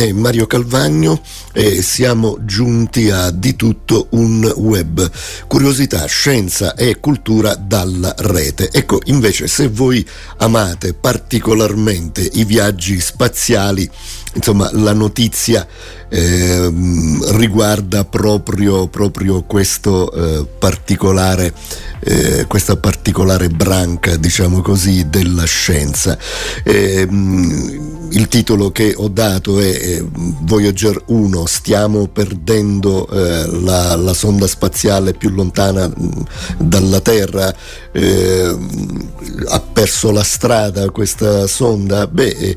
è Mario Calvagno e siamo giunti a Di tutto un web. Curiosità, scienza e cultura dalla rete. Ecco, invece, se voi amate particolarmente i viaggi spaziali, insomma, la notizia eh, riguarda proprio, proprio questo eh, particolare eh, questa particolare branca, diciamo così, della scienza. Eh, il titolo che ho dato è eh, Voyager 1, stiamo perdendo eh, la, la, sonda spaziale più lontana mh, dalla Terra, eh, ha perso la strada questa sonda? Beh, eh,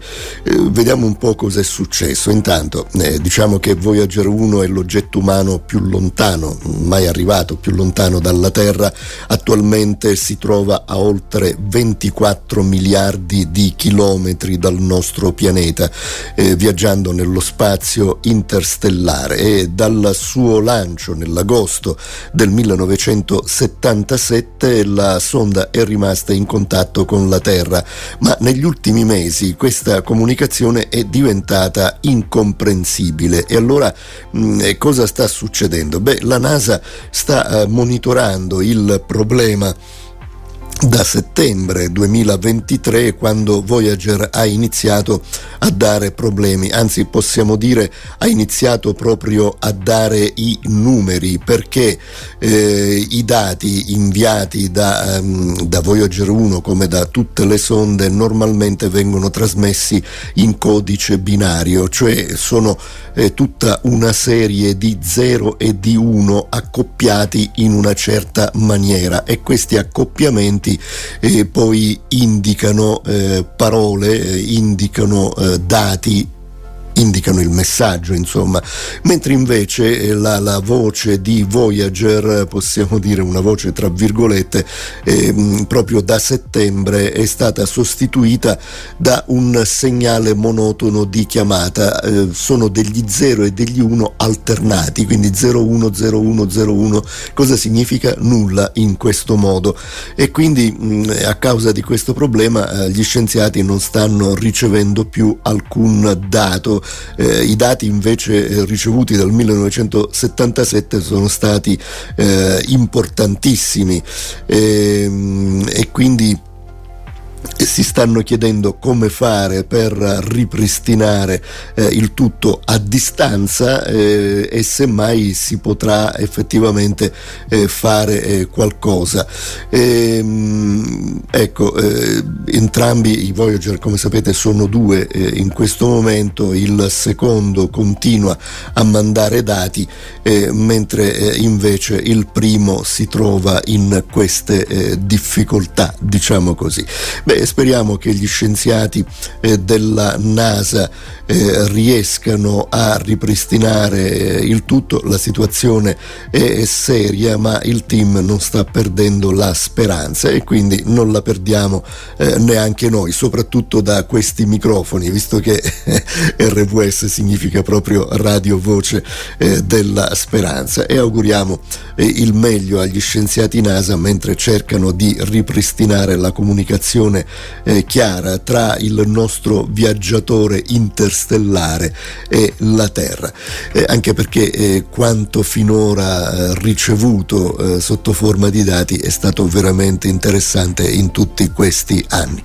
vediamo un po' cosa è successo. Intanto, diciamo che Voyager 1 è l'oggetto umano più lontano, mai arrivato più lontano dalla Terra, attualmente si trova a oltre 24 miliardi di chilometri dal nostro pianeta, eh, viaggiando nello spazio interstellare. E dal suo lancio nell'agosto del 1977 la sonda è rimasta in contatto con la Terra, ma negli ultimi mesi questa comunicazione è diventata incomprensibile. E allora mh, mm, cosa sta succedendo? Beh, la NASA sta eh, monitorando il problema da settembre 2023 quando Voyager ha iniziato a dare problemi, anzi possiamo dire ha iniziato proprio a dare i numeri perché eh, i dati inviati da, um, da, Voyager 1 come da tutte le sonde normalmente vengono trasmessi in codice binario, cioè sono eh, tutta una serie di 0 e di 1 accoppiati in una certa maniera. E questi accoppiamenti eh, poi indicano eh, parole, eh, indicano eh, dati indicano il messaggio, insomma, mentre invece eh, la, la, voce di Voyager, possiamo dire una voce tra virgolette, eh, proprio da settembre è stata sostituita da un segnale monotono di chiamata, eh, sono degli 0 e degli 1 alternati, quindi 01, 01, 01, cosa significa? Nulla in questo modo. E quindi mh, a causa di questo problema eh, gli scienziati non stanno ricevendo più alcun dato eh, I dati invece eh, ricevuti dal 1977 sono stati eh, importantissimi. Ehm, e quindi si stanno chiedendo come fare per ripristinare eh, il tutto a distanza eh, e semmai si potrà effettivamente eh, fare eh, qualcosa. E, ehm, ecco, eh, entrambi i Voyager come sapete sono due eh, in questo momento, il secondo continua a mandare dati mentre invece il primo si trova in queste difficoltà, diciamo così. Beh, speriamo che gli scienziati eh, della NASA eh, riescano a ripristinare eh, il tutto. La situazione è seria, ma il team non sta perdendo la speranza e quindi non la perdiamo eh, neanche noi, soprattutto da questi microfoni, visto che RVS significa proprio radio voce eh, della speranza e auguriamo eh, il meglio agli scienziati NASA mentre cercano di ripristinare la comunicazione eh, chiara tra il nostro viaggiatore interstellare e la Terra, eh, anche perché eh, quanto finora ricevuto sotto forma di dati è stato veramente interessante in tutti questi anni.